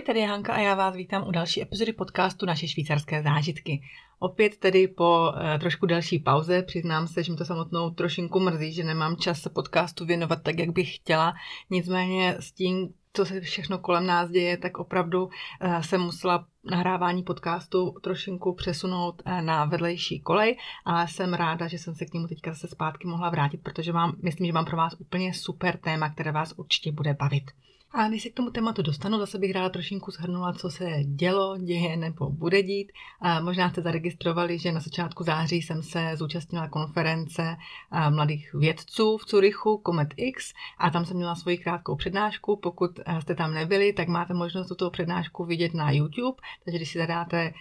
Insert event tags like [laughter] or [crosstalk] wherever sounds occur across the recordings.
Ahoj, tady je Hanka a já vás vítám u další epizody podcastu Naše švýcarské zážitky. Opět tedy po uh, trošku další pauze, přiznám se, že mi to samotnou trošinku mrzí, že nemám čas se podcastu věnovat tak, jak bych chtěla. Nicméně s tím, co se všechno kolem nás děje, tak opravdu uh, jsem musela nahrávání podcastu trošinku přesunout uh, na vedlejší kolej, ale jsem ráda, že jsem se k němu teďka zase zpátky mohla vrátit, protože mám, myslím, že mám pro vás úplně super téma, které vás určitě bude bavit. A než se k tomu tématu dostanu, zase bych ráda trošinku shrnula, co se dělo, děje nebo bude dít. A možná jste zaregistrovali, že na začátku září jsem se zúčastnila konference mladých vědců v Curychu, Comet X, a tam jsem měla svoji krátkou přednášku. Pokud jste tam nebyli, tak máte možnost tuto přednášku vidět na YouTube, takže když si zadáte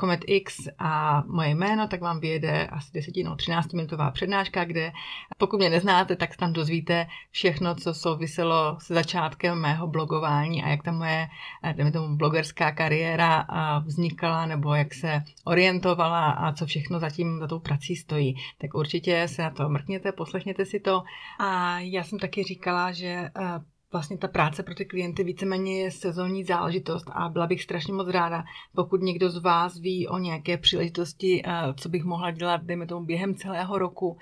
Comet X a moje jméno, tak vám vyjede asi 10 no 13 minutová přednáška, kde pokud mě neznáte, tak tam dozvíte všechno, co souviselo se začátkem mé mého blogování a jak ta moje, eh, dejme tomu, blogerská kariéra vznikala nebo jak se orientovala a co všechno zatím za tou prací stojí. Tak určitě se na to mrkněte, poslechněte si to. A já jsem taky říkala, že eh, vlastně ta práce pro ty klienty víceméně je sezónní záležitost a byla bych strašně moc ráda, pokud někdo z vás ví o nějaké příležitosti, eh, co bych mohla dělat, dejme tomu, během celého roku,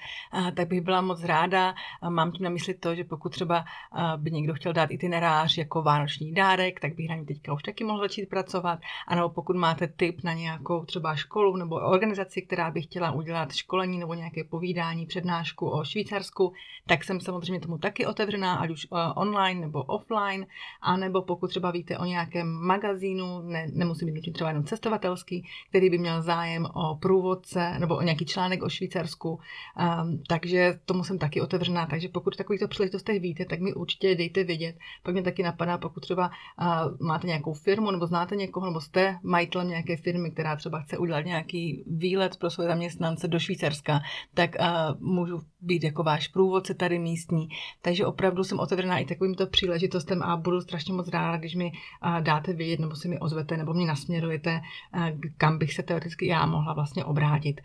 eh, tak bych byla moc ráda. Mám tím na mysli to, že pokud třeba eh, by někdo chtěl dát itinerář jako vánoční dárek, tak bych na ní teďka už taky mohla začít pracovat. A nebo pokud máte tip na nějakou třeba školu nebo organizaci, která by chtěla udělat školení nebo nějaké povídání, přednášku o Švýcarsku, tak jsem samozřejmě tomu taky otevřená, ať už online nebo offline, anebo pokud třeba víte o nějakém magazínu, ne, nemusí být nutně třeba jenom cestovatelský, který by měl zájem o průvodce nebo o nějaký článek o Švýcarsku, um, takže tomu jsem taky otevřená, takže pokud takovýchto příležitostech víte, tak mi určitě dejte vědět. Pak mě taky napadá, pokud třeba uh, máte nějakou firmu nebo znáte někoho, nebo jste majitelem nějaké firmy, která třeba chce udělat nějaký výlet pro své zaměstnance do Švýcarska, tak uh, můžu být jako váš průvodce tady místní. Takže opravdu jsem otevřená i takovýmto příležitostem a budu strašně moc ráda, když mi dáte vědět nebo si mi ozvete nebo mě nasměrujete, kam bych se teoreticky já mohla vlastně obrátit.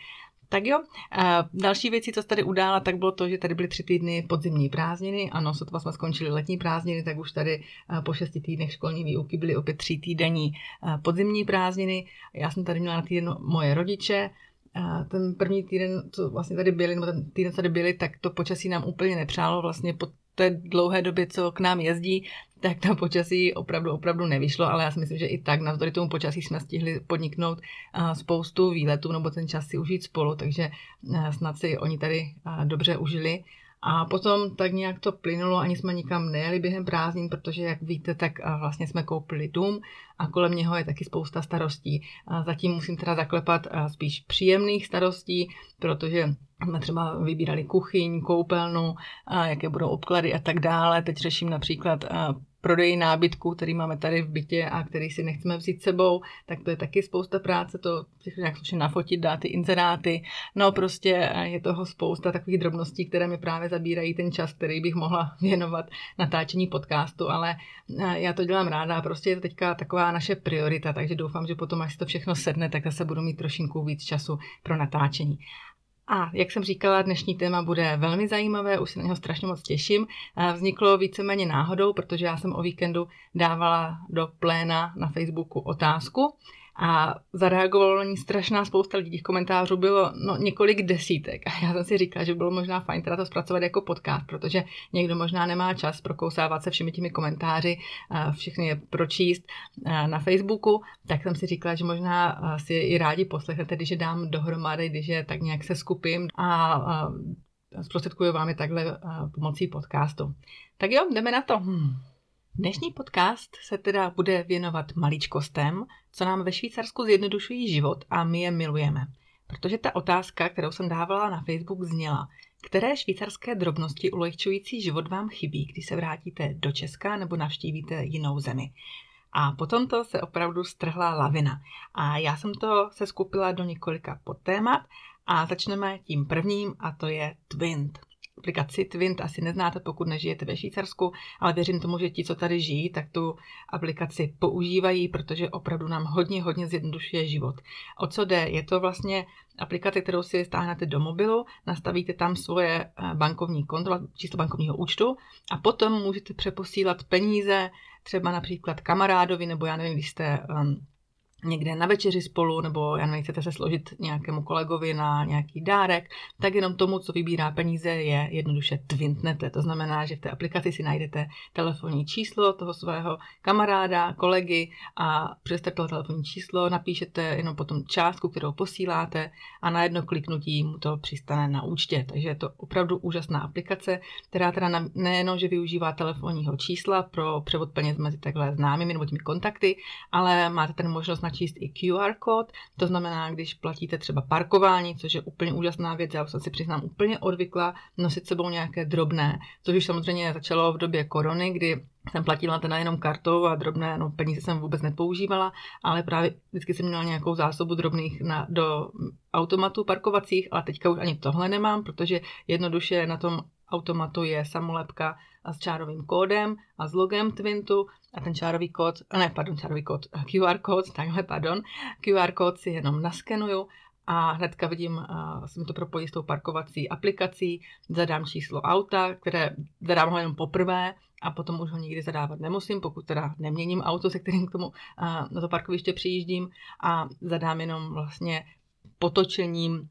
Tak jo, další věci, co se tady udála, tak bylo to, že tady byly tři týdny podzimní prázdniny. Ano, sotva jsme skončili letní prázdniny, tak už tady po šesti týdnech školní výuky byly opět tři týdenní podzimní prázdniny. Já jsem tady měla na týden moje rodiče, ten první týden, co vlastně tady byli, nebo ten týden, co tady byli, tak to počasí nám úplně nepřálo. Vlastně po té dlouhé době, co k nám jezdí, tak to počasí opravdu, opravdu nevyšlo, ale já si myslím, že i tak navzdory tomu počasí jsme stihli podniknout spoustu výletů nebo ten čas si užít spolu, takže snad si oni tady dobře užili. A potom tak nějak to plynulo, ani jsme nikam nejeli během prázdnin, protože jak víte, tak vlastně jsme koupili dům a kolem něho je taky spousta starostí. A zatím musím teda zaklepat spíš příjemných starostí, protože jsme třeba vybírali kuchyň, koupelnu, jaké budou obklady a tak dále. Teď řeším například prodej nábytku, který máme tady v bytě a který si nechceme vzít sebou, tak to je taky spousta práce, to nějak slušně nafotit, dát ty inzeráty. No prostě je toho spousta takových drobností, které mi právě zabírají ten čas, který bych mohla [laughs] věnovat natáčení podcastu, ale já to dělám ráda a prostě je to teďka taková naše priorita, takže doufám, že potom, až si to všechno sedne, tak zase budu mít trošinku víc času pro natáčení. A jak jsem říkala, dnešní téma bude velmi zajímavé, už se na něho strašně moc těším. Vzniklo víceméně náhodou, protože já jsem o víkendu dávala do pléna na Facebooku otázku a zareagovalo na ní strašná spousta lidí. Těch komentářů bylo no, několik desítek. A já jsem si říkala, že bylo možná fajn teda to zpracovat jako podcast, protože někdo možná nemá čas prokousávat se všemi těmi komentáři, všechny je pročíst na Facebooku. Tak jsem si říkala, že možná si i rádi poslechnete, když je dám dohromady, když je tak nějak se skupím a zprostředkuju vám je takhle pomocí podcastu. Tak jo, jdeme na to. Hmm. Dnešní podcast se teda bude věnovat maličkostem, co nám ve Švýcarsku zjednodušují život a my je milujeme. Protože ta otázka, kterou jsem dávala na Facebook, zněla, které švýcarské drobnosti ulehčující život vám chybí, když se vrátíte do Česka nebo navštívíte jinou zemi. A potom to se opravdu strhla lavina. A já jsem to se skupila do několika podtémat a začneme tím prvním a to je Twint aplikaci Twint asi neznáte, pokud nežijete ve Švýcarsku, ale věřím tomu, že ti, co tady žijí, tak tu aplikaci používají, protože opravdu nám hodně, hodně zjednodušuje život. O co jde? Je to vlastně aplikace, kterou si stáhnete do mobilu, nastavíte tam svoje eh, bankovní konto, číslo bankovního účtu a potom můžete přeposílat peníze třeba například kamarádovi, nebo já nevím, když jste um, někde na večeři spolu, nebo já nevím, chcete se složit nějakému kolegovi na nějaký dárek, tak jenom tomu, co vybírá peníze, je jednoduše twintnete. To znamená, že v té aplikaci si najdete telefonní číslo toho svého kamaráda, kolegy a přes to telefonní číslo napíšete jenom potom částku, kterou posíláte a na jedno kliknutí mu to přistane na účtě. Takže je to opravdu úžasná aplikace, která teda nejenom, že využívá telefonního čísla pro převod peněz mezi takhle známými nebo těmi kontakty, ale máte ten možnost načíst i QR kód, to znamená, když platíte třeba parkování, což je úplně úžasná věc, já jsem si přiznám úplně odvykla nosit sebou nějaké drobné, což už samozřejmě začalo v době korony, kdy jsem platila teda jenom kartou a drobné no, peníze jsem vůbec nepoužívala, ale právě vždycky jsem měla nějakou zásobu drobných na, do automatů parkovacích, ale teďka už ani tohle nemám, protože jednoduše na tom automatu je samolepka s čárovým kódem a s logem Twintu a ten čárový kód, ne, pardon, čárový kód, QR kód, takhle, pardon, QR kód si jenom naskenuju a hnedka vidím, uh, se mi to propojí s tou parkovací aplikací, zadám číslo auta, které zadám ho jenom poprvé a potom už ho nikdy zadávat nemusím, pokud teda neměním auto, se kterým k tomu uh, na to parkoviště přijíždím a zadám jenom vlastně potočením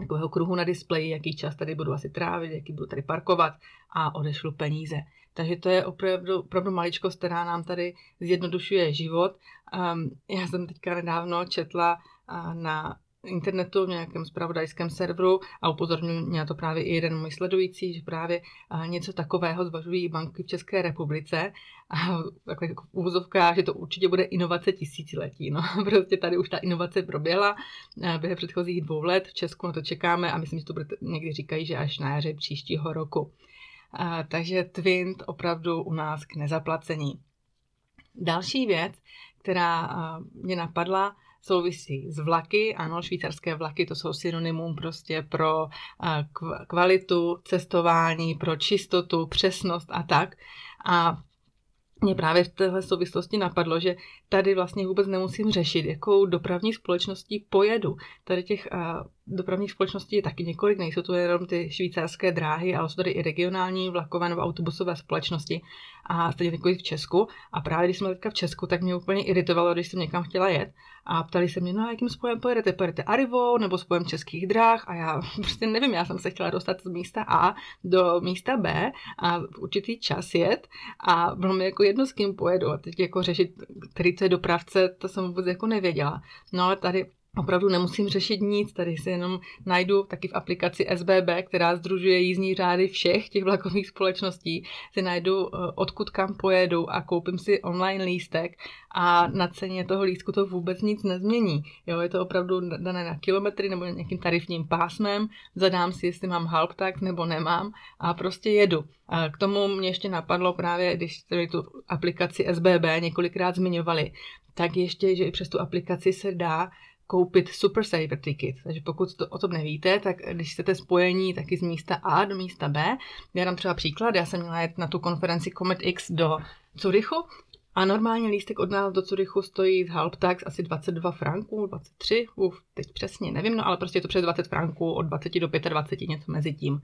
takového kruhu na displeji, jaký čas tady budu asi trávit, jaký budu tady parkovat a odešlu peníze. Takže to je opravdu, opravdu maličkost, která nám tady zjednodušuje život. Um, já jsem teďka nedávno četla uh, na internetu, v nějakém spravodajském serveru a upozorňuji mě na to právě i jeden můj sledující, že právě něco takového zvažují banky v České republice a takhle jako v úvozovkách, že to určitě bude inovace tisíciletí. No, [laughs] prostě tady už ta inovace proběhla během předchozích dvou let, v Česku na to čekáme a myslím, že to bude, někdy říkají, že až na jaře příštího roku. A, takže Twint opravdu u nás k nezaplacení. Další věc, která mě napadla, souvisí s vlaky. Ano, švýcarské vlaky to jsou synonymum prostě pro kvalitu cestování, pro čistotu, přesnost a tak. A mě právě v téhle souvislosti napadlo, že tady vlastně vůbec nemusím řešit, jakou dopravní společností pojedu. Tady těch a, dopravních společností je taky několik, nejsou to jenom ty švýcarské dráhy, ale jsou tady i regionální vlakové nebo autobusové společnosti a stejně několik v Česku. A právě když jsme teďka v Česku, tak mě úplně iritovalo, když jsem někam chtěla jet a ptali se mě, no a jakým spojem pojedete? Pojedete Arivou nebo spojem českých dráh? A já [laughs] prostě nevím, já jsem se chtěla dostat z místa A do místa B a v určitý čas jet a bylo mi jako jedno, s kým pojedu. A teď jako řešit, který to je dopravce, to jsem vůbec jako nevěděla. No ale tady Opravdu nemusím řešit nic, tady si jenom najdu taky v aplikaci SBB, která združuje jízdní řády všech těch vlakových společností, si najdu, eh, odkud kam pojedu a koupím si online lístek a na ceně toho lístku to vůbec nic nezmění. Jo, je to opravdu dané na kilometry nebo nějakým tarifním pásmem, zadám si, jestli mám halp tak nebo nemám a prostě jedu. A k tomu mě ještě napadlo právě, když tady tu aplikaci SBB několikrát zmiňovali, tak ještě, že i přes tu aplikaci se dá koupit Super Saver ticket. Takže pokud to o tom nevíte, tak když chcete spojení taky z místa A do místa B, já dám třeba příklad, já jsem měla jet na tu konferenci Comet X do Curychu a normálně lístek od nás do Curychu stojí z Halbtax asi 22 franků, 23, uf, teď přesně nevím, no ale prostě je to přes 20 franků, od 20 do 25, něco mezi tím.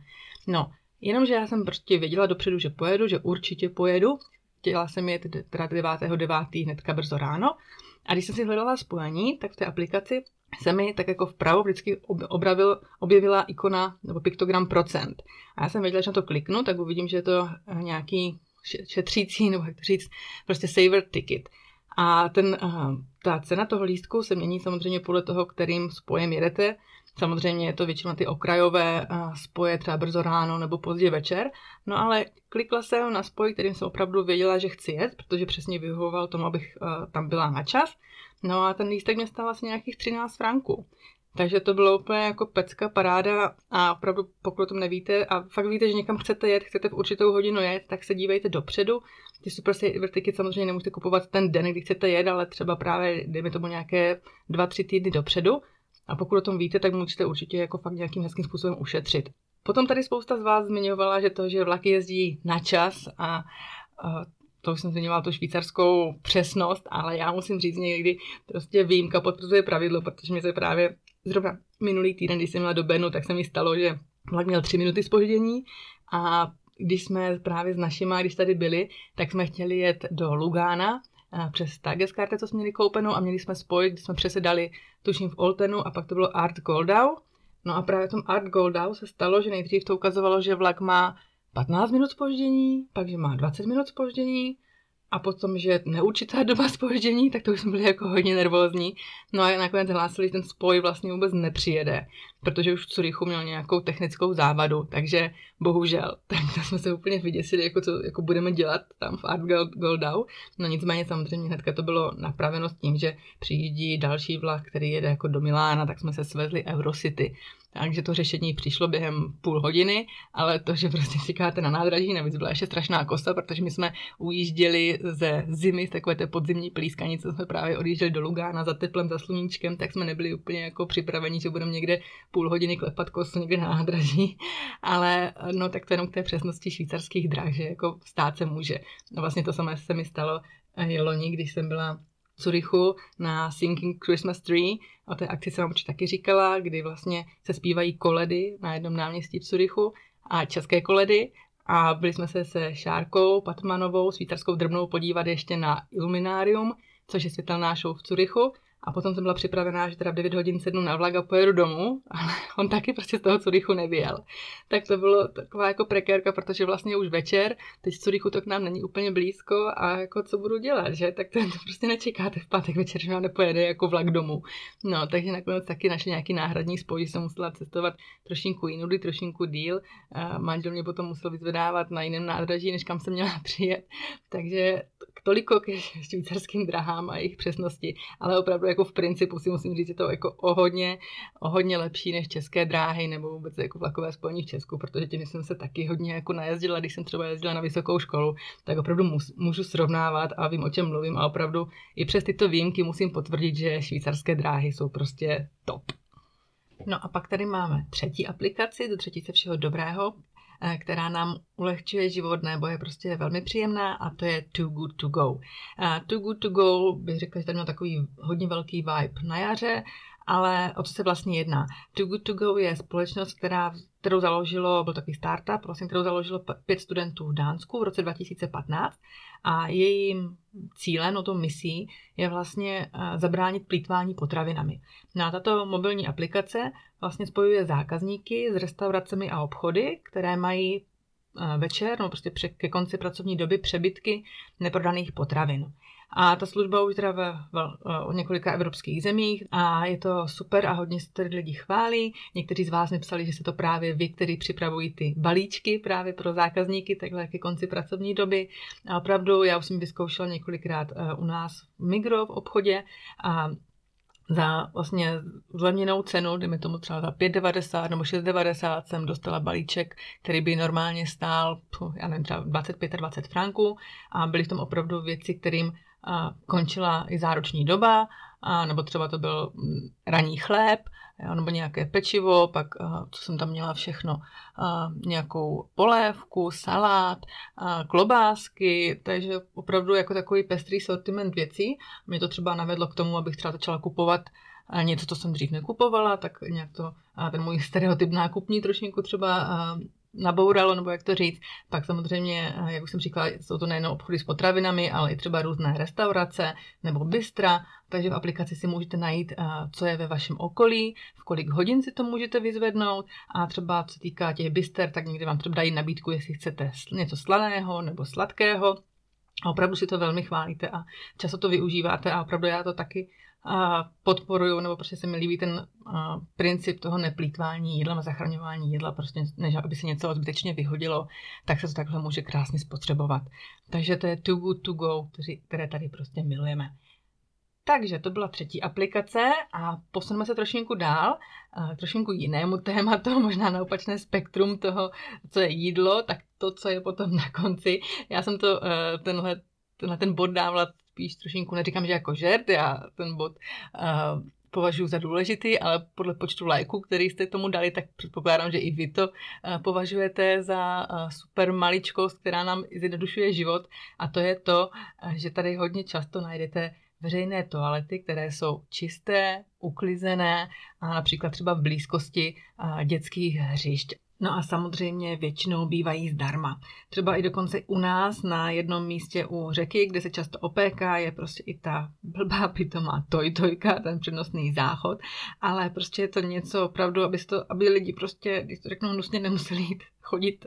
No, jenomže já jsem prostě věděla dopředu, že pojedu, že určitě pojedu, chtěla jsem jet teda 9.9. hnedka brzo ráno, a když jsem si hledala spojení, tak v té aplikaci se mi tak jako vpravo vždycky obravil, objevila ikona nebo piktogram procent. A já jsem věděla, že na to kliknu, tak uvidím, že je to nějaký šetřící, nebo jak to říct, prostě saver ticket. A ten, ta cena toho lístku se mění samozřejmě podle toho, kterým spojem jedete. Samozřejmě je to většinou ty okrajové spoje, třeba brzo ráno nebo pozdě večer. No ale klikla jsem na spoj, kterým jsem opravdu věděla, že chci jet, protože přesně vyhovoval tomu, abych tam byla na čas. No a ten lístek mě stál asi nějakých 13 franků. Takže to bylo úplně jako pecka, paráda a opravdu pokud o tom nevíte a fakt víte, že někam chcete jet, chcete v určitou hodinu jet, tak se dívejte dopředu. Ty super saver ticket samozřejmě nemůžete kupovat ten den, kdy chcete jet, ale třeba právě, dejme tomu nějaké dva, tři týdny dopředu. A pokud o tom víte, tak můžete určitě jako fakt nějakým hezkým způsobem ušetřit. Potom tady spousta z vás zmiňovala, že to, že vlaky jezdí na čas a, a to už jsem zmiňovala tu švýcarskou přesnost, ale já musím říct někdy prostě výjimka potvrzuje pravidlo, protože mi se právě zrovna minulý týden, když jsem měla do Benu, tak se mi stalo, že vlak měl tři minuty spoždění a když jsme právě s našima, když tady byli, tak jsme chtěli jet do Lugána, přes Tageskarte, co jsme měli koupenou a měli jsme spoj, kdy jsme přesedali, tuším v Oltenu a pak to bylo Art Goldau. No a právě v tom Art Goldau se stalo, že nejdřív to ukazovalo, že vlak má 15 minut spoždění, pak že má 20 minut spoždění a potom, že neurčitá doba spoždění, tak to už jsme byli jako hodně nervózní. No a nakonec hlásili, že ten spoj vlastně vůbec nepřijede, protože už v Curychu měl nějakou technickou závadu, takže bohužel. [laughs] Tak jsme se úplně vyděsili, jako co jako budeme dělat tam v Art Goldau. No nicméně samozřejmě hnedka to bylo napraveno s tím, že přijíždí další vlak, který jede jako do Milána, tak jsme se svezli Eurocity. Takže to řešení přišlo během půl hodiny, ale to, že prostě říkáte na nádraží, navíc byla ještě strašná kosa, protože my jsme ujížděli ze zimy, z takové té podzimní plískanice, jsme právě odjížděli do Lugána za teplem, za sluníčkem, tak jsme nebyli úplně jako připraveni, že budeme někde půl hodiny klepat kosu někde na nádraží. [laughs] Ale no tak to jenom k té přesnosti švýcarských drah, že jako stát se může. No vlastně to samé se mi stalo eh, loni, když jsem byla Curychu na Sinking Christmas Tree. O té akci jsem vám určitě taky říkala, kdy vlastně se zpívají koledy na jednom náměstí v Curychu a české koledy. A byli jsme se se Šárkou Patmanovou, švýcarskou drbnou, podívat ještě na Illuminarium, což je světelná show v Curychu. A potom jsem byla připravená, že teda v 9 hodin sednu na vlak a pojedu domů, ale [laughs] on taky prostě z toho Curychu nevěl. Tak to bylo taková jako prekérka, protože vlastně už večer, teď Curychu to k nám není úplně blízko a jako co budu dělat, že? Tak to, to prostě nečekáte v pátek večer, že vám nepojede jako vlak domů. No, takže nakonec taky našli nějaký náhradní spoj, že jsem musela cestovat trošinku jinudy, trošinku díl. Manžel mě potom musel vyzvedávat na jiném nádraží, než kam jsem měla [laughs] přijet. Takže toliko ke švýcarským drahám a jejich přesnosti, ale opravdu jako v principu si musím říct, že to jako o hodně, o hodně lepší než české dráhy nebo vůbec jako vlakové spojení v Česku, protože tím jsem se taky hodně jako najezdila, když jsem třeba jezdila na vysokou školu, tak opravdu můžu srovnávat a vím, o čem mluvím a opravdu i přes tyto výjimky musím potvrdit, že švýcarské dráhy jsou prostě top. No a pak tady máme třetí aplikaci, do třetí se všeho dobrého, která nám ulehčuje život nebo je prostě velmi příjemná a to je Too Good To Go. Eh, Too Good To Go bych řekla, že tady má takový hodně velký vibe na jaře, ale o co se vlastně jedná? Too Good To Go je společnost, která, kterou založilo, byl takový startup, vlastně, kterou založilo pět studentů v Dánsku v roce 2015 a jejím cílem, no to misí, je vlastně eh, zabránit plítvání potravinami. Na tato mobilní aplikace vlastně spojuje zákazníky s restauracemi a obchody, které mají večer, no prostě ke konci pracovní doby přebytky neprodaných potravin. A ta služba už teda ve, ve, ve několika evropských zemích a je to super a hodně se tady lidi chválí. Někteří z vás mi že se to právě vy, kteří připravují ty balíčky právě pro zákazníky takhle ke konci pracovní doby. A opravdu já už jsem vyzkoušela několikrát eh, u nás v Migro v obchodě a za vlastně zlevněnou cenu, dejme tomu třeba za 5,90 nebo 6,90 jsem dostala balíček, který by normálně stál, já nevím, třeba 25-20 franků. A byly v tom opravdu věci, kterým a končila i zároční doba, a nebo třeba to byl mm, ranní chléb, jo, nebo nějaké pečivo, pak a, co jsem tam měla všechno, a, nějakou polévku, salát, a, klobásky, takže opravdu jako takový pestrý sortiment věcí. Mě to třeba navedlo k tomu, abych třeba začala kupovat něco, co jsem dřív nekupovala, tak nějak to, ten můj [laughs] stereotyp nákupní trošinku třeba nabouralo, nebo jak to říct. Pak samozřejmě, jak už jsem říkala, jsou to nejen obchody s potravinami, ale i třeba různé restaurace nebo bystra, takže v aplikaci si můžete najít, co je ve vašem okolí, v kolik hodin si to můžete vyzvednout a třeba co týká těch byster, tak někdy vám třeba dají nabídku, jestli chcete něco slaného nebo sladkého. A opravdu si to velmi chválíte a často to využíváte a opravdu já to taky podporuju, nebo prostě se mi líbí ten a, princip toho neplýtvání jídlem a zachraňování jídla, prostě než aby se něco zbytečně vyhodilo, tak se to takhle může krásně spotřebovat. Takže to je Too Good To Go, které tady prostě milujeme. Takže to byla třetí aplikace a posuneme se trošinku dál, trošinku jinému tématu, [laughs] možná na opačné spektrum toho, co je jídlo, tak to, co je potom na konci. Já jsem to, e, tenhle, tenhle ten bod dávala spíš trošinku, neříkám, že jako žert, já ten bod uh, považuji za důležitý, ale podle počtu lajků, který jste tomu dali, tak předpokládám, že i vy to uh, považujete za uh, super maličkost, která nám zjednodušuje život a to je to, že tady hodně často najdete veřejné toalety, které jsou čisté, uklizené a například třeba v blízkosti dětských hřišť. No a samozřejmě většinou bývají zdarma. Třeba i dokonce u nás na jednom místě u řeky, kde se často opéká, je prostě i ta blbá pitomá tojtojka, ten přenosný záchod, ale prostě je to něco opravdu, aby, to, aby lidi prostě, když to řeknu hnusně, nemuseli jít chodit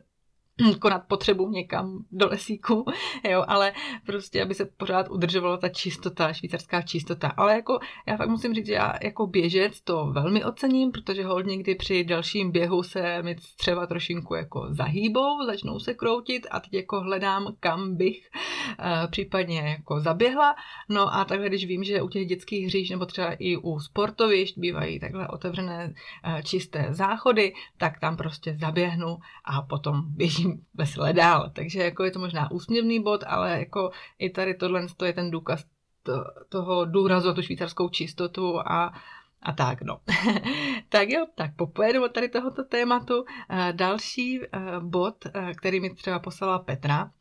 [clears throat] konat potřebu někam do lesíku, [laughs] jo, ale prostě, aby se pořád udržovala ta čistota, švýcarská čistota. Ale jako, já fakt musím říct, že já jako běžec to velmi ocením, protože hol někdy při dalším běhu se mi třeba trošinku jako zahýbou, začnou se kroutit a teď jako hledám, kam bych uh, případně jako zaběhla. No a takhle, když vím, že u těch dětských hříš nebo třeba i u sportovišť bývají takhle otevřené uh, čisté záchody, tak tam prostě zaběhnu a potom běžím vesele dál. Takže jako je to možná úsměvný bod, ale jako i tady tohle je ten důkaz to, toho důrazu, tu švýcarskou čistotu a, a tak, no. [laughs] tak jo, tak popojedu od tady tohoto tématu. Eh, další eh, bod, eh, který mi třeba poslala Petra,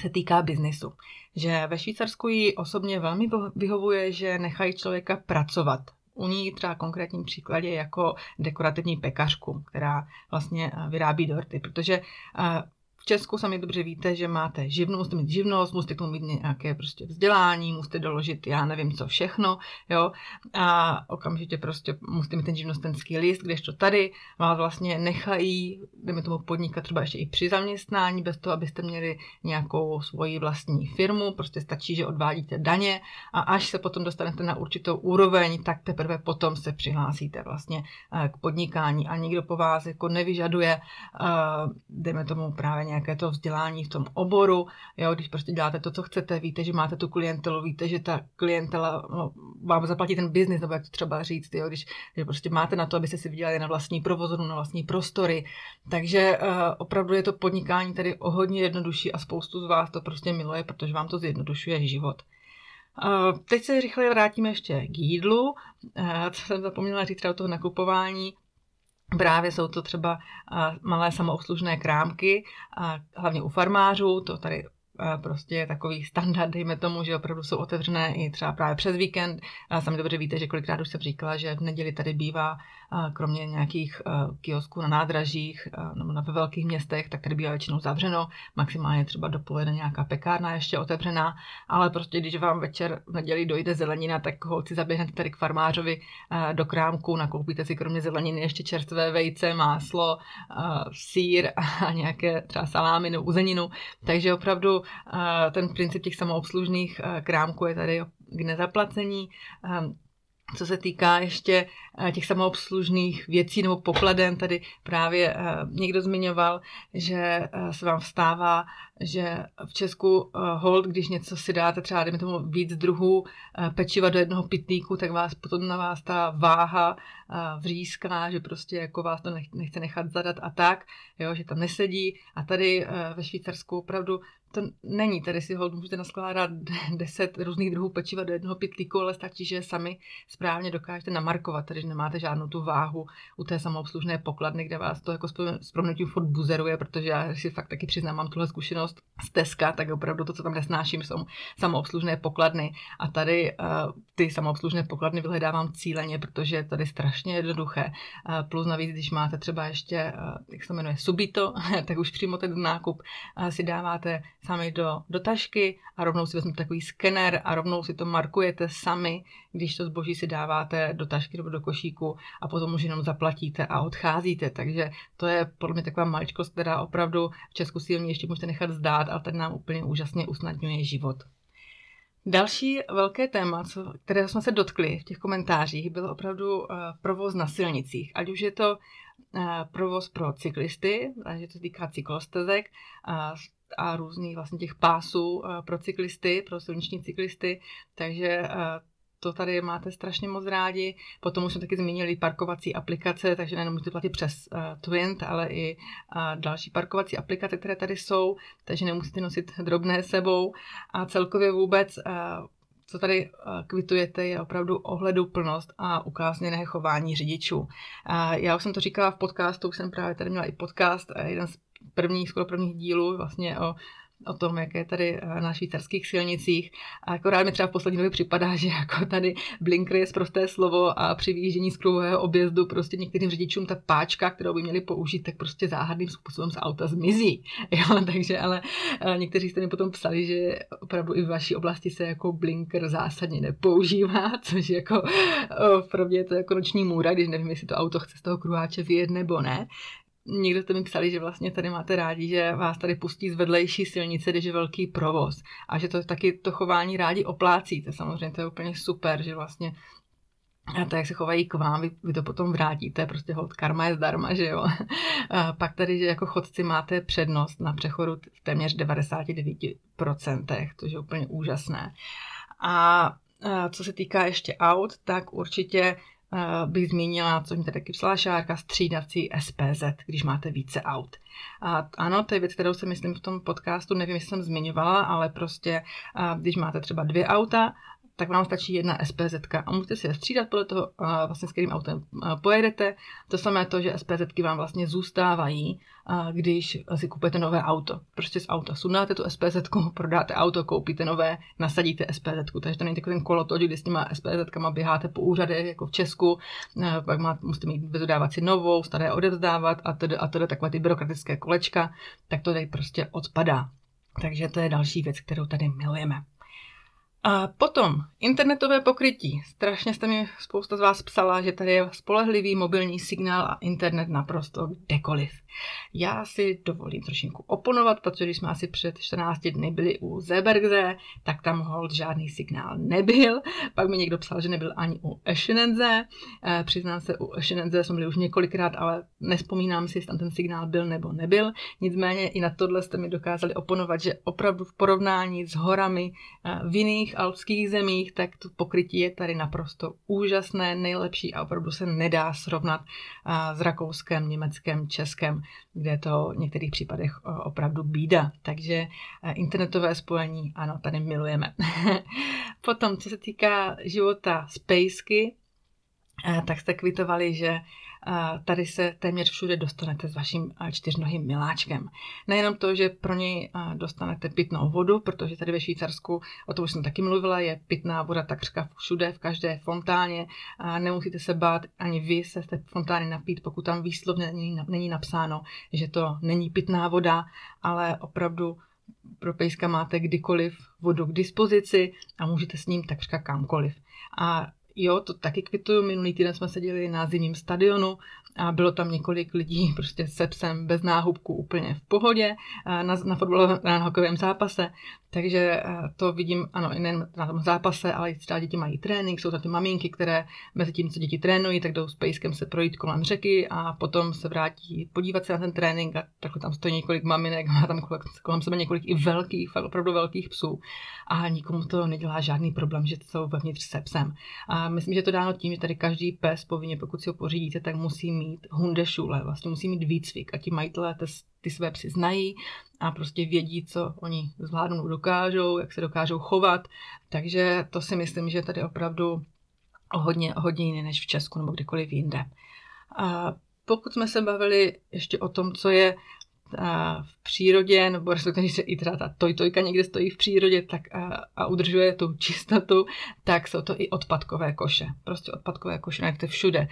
se týká biznisu. Že ve Švýcarsku jí osobně velmi vyhovuje, že nechají člověka pracovat u ní třeba konkrétním příkladě jako dekorativní pekařku, která vlastně eh, vyrábí dorty, protože eh, v Česku sami dobře víte, že máte živnost, musíte mít živnost, musíte k tomu mít nějaké prostě vzdělání, musíte doložit já nevím co všechno, jo, a okamžitě prostě musíte mít ten živnostenský list, kdežto tady vás vlastně nechají, jdeme tomu podnikat třeba ještě i při zaměstnání, bez toho, abyste měli nějakou svoji vlastní firmu, prostě stačí, že odvádíte daně a až se potom dostanete na určitou úroveň, tak teprve potom se přihlásíte vlastně eh, k podnikání. A nikdo po vás jako nevyžaduje, eh, jdeme tomu právě nějaké to vzdělání v tom oboru, jo, když prostě děláte to, co chcete, víte, že máte tu klientelu, víte, že ta klientela no, vám zaplatí ten biznis, nebo jak to třeba říct, jo, když že prostě máte na to, abyste si vydělali na vlastní provozovnu, na vlastní prostory. Takže uh, opravdu je to podnikání tady o hodně jednodušší a spoustu z vás to prostě miluje, protože vám to zjednodušuje život. Uh, teď se rychle vrátíme ještě k jídlu, uh, co jsem zapomněla říct třeba toho nakupování. Právě jsou to třeba malé samoobslužné krámky, hlavně u farmářů, to tady prostě je takový standard, dejme tomu, že opravdu jsou otevřené i třeba právě přes víkend. Sami dobře víte, že kolikrát už jsem říkala, že v neděli tady bývá kromě nějakých kiosků na nádražích nebo na velkých městech, tak tady bývá většinou zavřeno, maximálně třeba dopoledne nějaká pekárna ještě otevřená, ale prostě když vám večer v neděli dojde zelenina, tak holci zaběhnete tady k farmářovi do krámku, nakoupíte si kromě zeleniny ještě čerstvé vejce, máslo, sír a [laughs] nějaké třeba salámy nebo uzeninu, takže opravdu ten princip těch samoobslužných krámků je tady k nezaplacení. Co se týká ještě eh, těch samoobslužných věcí nebo pokladen, tady právě eh, někdo zmiňoval, že eh, se vám vstává, že v Česku hold, když něco si dáte, třeba dejme tomu víc druhů pečiva do jednoho pitlíku, tak vás potom na vás ta váha vříská, že prostě jako vás to nechce nechat zadat a tak, jo, že tam nesedí. A tady ve Švýcarsku opravdu to není, tady si hold můžete naskládat [laughs] deset různých druhů pečiva do jednoho pitlíku, ale stačí, že sami správně dokážete namarkovat, tedy že nemáte žádnou tu váhu u té samoobslužné pokladny, kde vás to jako s proměnutím furt buzeruje, protože já si fakt taky přiznám, mám tuhle zkušenost z Teska, tak opravdu to, co tam nesnáším, jsou samoobslužné pokladny. A tady uh, ty samoobslužné pokladny vyhledávám cíleně, protože je tady strašně jednoduché. Uh, plus navíc, když máte třeba ještě, uh, jak se jmenuje, Subito, [laughs] tak už přímo ten nákup si dáváte sami do, do tašky a rovnou si vezmete takový skener a rovnou si to markujete sami, když to zboží si dáváte do tašky nebo do košíku a potom už jenom zaplatíte a odcházíte. Takže to je podle mě taková maličkost, která opravdu v Česku si ještě můžete nechat zdát, ale tady nám úplně úžasně usnadňuje život. Další velké téma, co, které jsme se dotkli v těch komentářích, byl opravdu uh, provoz na silnicích. Ať už je to uh, provoz pro cyklisty, takže to týká cyklostezek, uh, a různých vlastně těch pásů pro cyklisty, pro silniční cyklisty, takže to tady máte strašně moc rádi. Potom už jsme taky zmínili parkovací aplikace, takže nejenom můžete platit přes uh, Twint, ale i uh, další parkovací aplikace, které tady jsou, takže nemusíte nosit drobné sebou. A celkově vůbec uh, co tady kvitujete, je opravdu ohleduplnost a ukázněné chování řidičů. Já už jsem to říkala v podcastu, už jsem právě tady měla i podcast, jeden z prvních, skoro prvních dílů vlastně o o tom, jak je tady eh, na švýcarských silnicích. A akorát mi třeba v poslední době připadá, [laughs] že jako tady blinker je prosté slovo a při výjíždění z kruhového objezdu prostě některým řidičům ta páčka, kterou by měli použít, tak prostě záhadným způsobem z auta zmizí. [laughs] Jo, takže ale eh, někteří jste mi potom psali, že opravdu i v vaší oblasti se jako blinker zásadně nepoužívá, [laughs] což jako pro mě je to jako noční můra, když nevím, jestli to auto chce z toho kruháče vyjet nebo ne. Někdo jste mi psali, že vlastně tady máte rádi, že vás tady pustí z vedlejší silnice, když je velký provoz a že to taky to chování rádi oplácíte. Samozřejmě to je úplně super, že vlastně a to, jak se chovají k vám, vy, vy to potom vrátíte, prostě hod, karma je zdarma, že jo. [laughs] A pak tady, že jako chodci máte přednost na přechodu v téměř 99%, to je úplně úžasné. A co se týká ještě aut, tak určitě bych zmínila, co mi tady taky psala Šárka, střídací SPZ, když máte více aut. A ano, to je věc, kterou se myslím v tom podcastu, nevím, jestli jsem zmiňovala, ale prostě, když máte třeba dvě auta tak vám stačí jedna SPZ a můžete si je střídat podle toho, vlastně s kterým autem pojedete. To samé to, že SPZ vám vlastně zůstávají, když si kupujete nové auto. Prostě z auta sundáte tu SPZ, prodáte auto, koupíte nové, nasadíte SPZ. Takže to není takový ten kolotoč, kdy s těma SPZ běháte po úřadech, jako v Česku, pak má, musíte mít dodávat si novou, staré odevzdávat a tedy, a tedy takové ty byrokratické kolečka, tak to tady prostě odpadá. Takže to je další věc, kterou tady milujeme. A potom internetové pokrytí. Strašně jste mi spousta z vás psala, že tady je spolehlivý mobilní signál a internet naprosto kdekoliv. Já si dovolím trošinku oponovat, protože když jsme asi před 14 dny byli u Zebergze, tak tam hold žádný signál nebyl. Pak mi někdo psal, že nebyl ani u Eschenenze. E, přiznám se, u Eschenenze jsme byli už několikrát, ale nespomínám si, jestli tam ten signál byl nebo nebyl. Nicméně i na tohle jste mi dokázali oponovat, že opravdu v porovnání s horami e, v jiných alpských zemích, tak to pokrytí je tady naprosto úžasné, nejlepší a opravdu se nedá srovnat e, s Rakouskem, Německem, Kde je to v některých případech eh, opravdu bída. Takže eh, internetové spojení, ano, tady milujeme. [laughs] Potom, co se týká života Spacey, eh, tak jste kvitovali, že tady se téměř všude dostanete s vaším čtyřnohým miláčkem. Nejenom to, že pro něj dostanete pitnou vodu, protože tady ve Švýcarsku, o tom už jsem taky mluvila, je pitná voda takřka všude, v každé fontáně. Nemusíte se bát, ani vy se z té fontány napít, pokud tam výslovně není napsáno, že to není pitná voda, ale opravdu pro pejska máte kdykoliv vodu k dispozici a můžete s ním takřka kamkoliv. A Jo, to taky kvituju. Minulý týden jsme seděli na zimním stadionu a bylo tam několik lidí prostě se psem bez náhubku úplně v pohodě na, na fotbalovém na hokejovém zápase. Takže to vidím, ano, i nejen na tom zápase, ale i třeba děti mají trénink, jsou to ty maminky, které mezi tím, co děti trénují, tak jdou s pejskem se projít kolem řeky a potom se vrátí podívat se na ten trénink a takhle tam stojí několik maminek, má tam kolem, kolem sebe několik i velkých, fakt opravdu velkých psů a nikomu to nedělá žádný problém, že jsou vevnitř se psem. A myslím, že to dáno tím, že tady každý pes povinně, pokud si ho pořídíte, tak musí mít hundešule, vlastně musí mít výcvik a ti majitelé ty své psy znají a prostě vědí, co oni zvládnou, dokážou, jak se dokážou chovat. Takže to si myslím, že tady opravdu hodně, hodně jiné než v Česku nebo kdekoliv jinde. A pokud jsme se bavili ještě o tom, co je v přírodě, nebo respektive, když se i teda ta tojtojka někde stojí v přírodě tak a, a udržuje tu čistotu, tak jsou to i odpadkové koše. Prostě odpadkové koše najdete všude.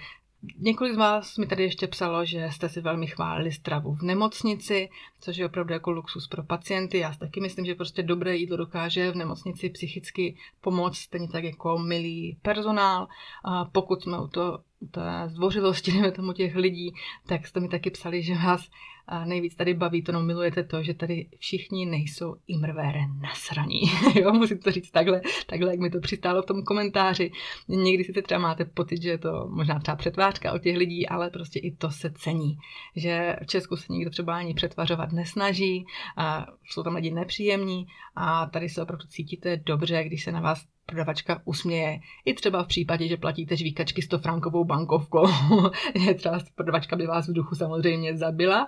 Několik z vás mi tady ještě psalo, že jste si velmi chválili stravu v nemocnici, což je opravdu jako luxus pro pacienty. Já si taky myslím, že prostě dobré jídlo dokáže v nemocnici psychicky pomoct, stejně tak jako milý personál. A pokud jsme u, to, té zdvořilosti, [laughs] tomu těch lidí, tak jste mi taky psali, že vás a nejvíc tady baví, to no milujete to, že tady všichni nejsou imrvére nasraní. [laughs] jo, musím to říct takhle, takhle, jak mi to přistálo v tom komentáři. Někdy si třeba máte pocit, že je to možná třeba přetvářka od těch lidí, ale prostě i to se cení. Že v Česku se nikdo třeba ani přetvařovat nesnaží, a jsou tam lidi nepříjemní a tady se opravdu cítíte dobře, když se na vás prodavačka usměje. I třeba v případě, že platíte žvíkačky 100 frankovou bankovkou. [laughs] je třeba prodavačka by vás v duchu samozřejmě zabila,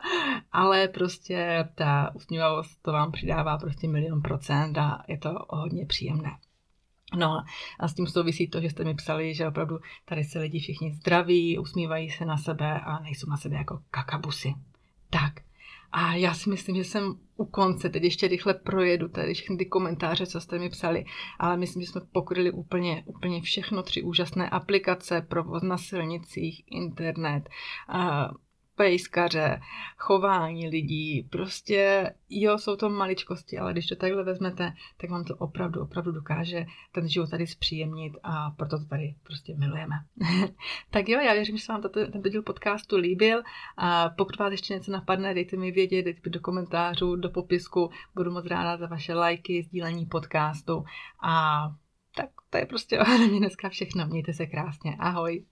ale prostě ta usměvavost to vám přidává prostě milion procent a je to hodně příjemné. No a s tím souvisí to, že jste mi psali, že opravdu tady se lidi všichni zdraví, usmívají se na sebe a nejsou na sebe jako kakabusy. Tak, A já si myslím, že jsem u konce, teď ještě rychle projedu tady všechny ty komentáře, co jste mi psali, ale myslím, že jsme pokryli úplně, úplně všechno, tři úžasné aplikace, provoz na silnicích, internet, pejskaře, chování lidí, prostě jo, jsou to maličkosti, ale když to takhle vezmete, tak vám to opravdu, opravdu dokáže ten život tady zpříjemnit a proto to tady prostě milujeme. [laughs] tak jo, já věřím, že se vám tato, tento díl podcastu líbil a pokud vás ještě něco napadne, dejte mi vědět, dejte mi do komentářů, do popisku, budu moc ráda za vaše lajky, sdílení podcastu a tak to je prostě ode mě dneska všechno. Mějte se krásně. Ahoj.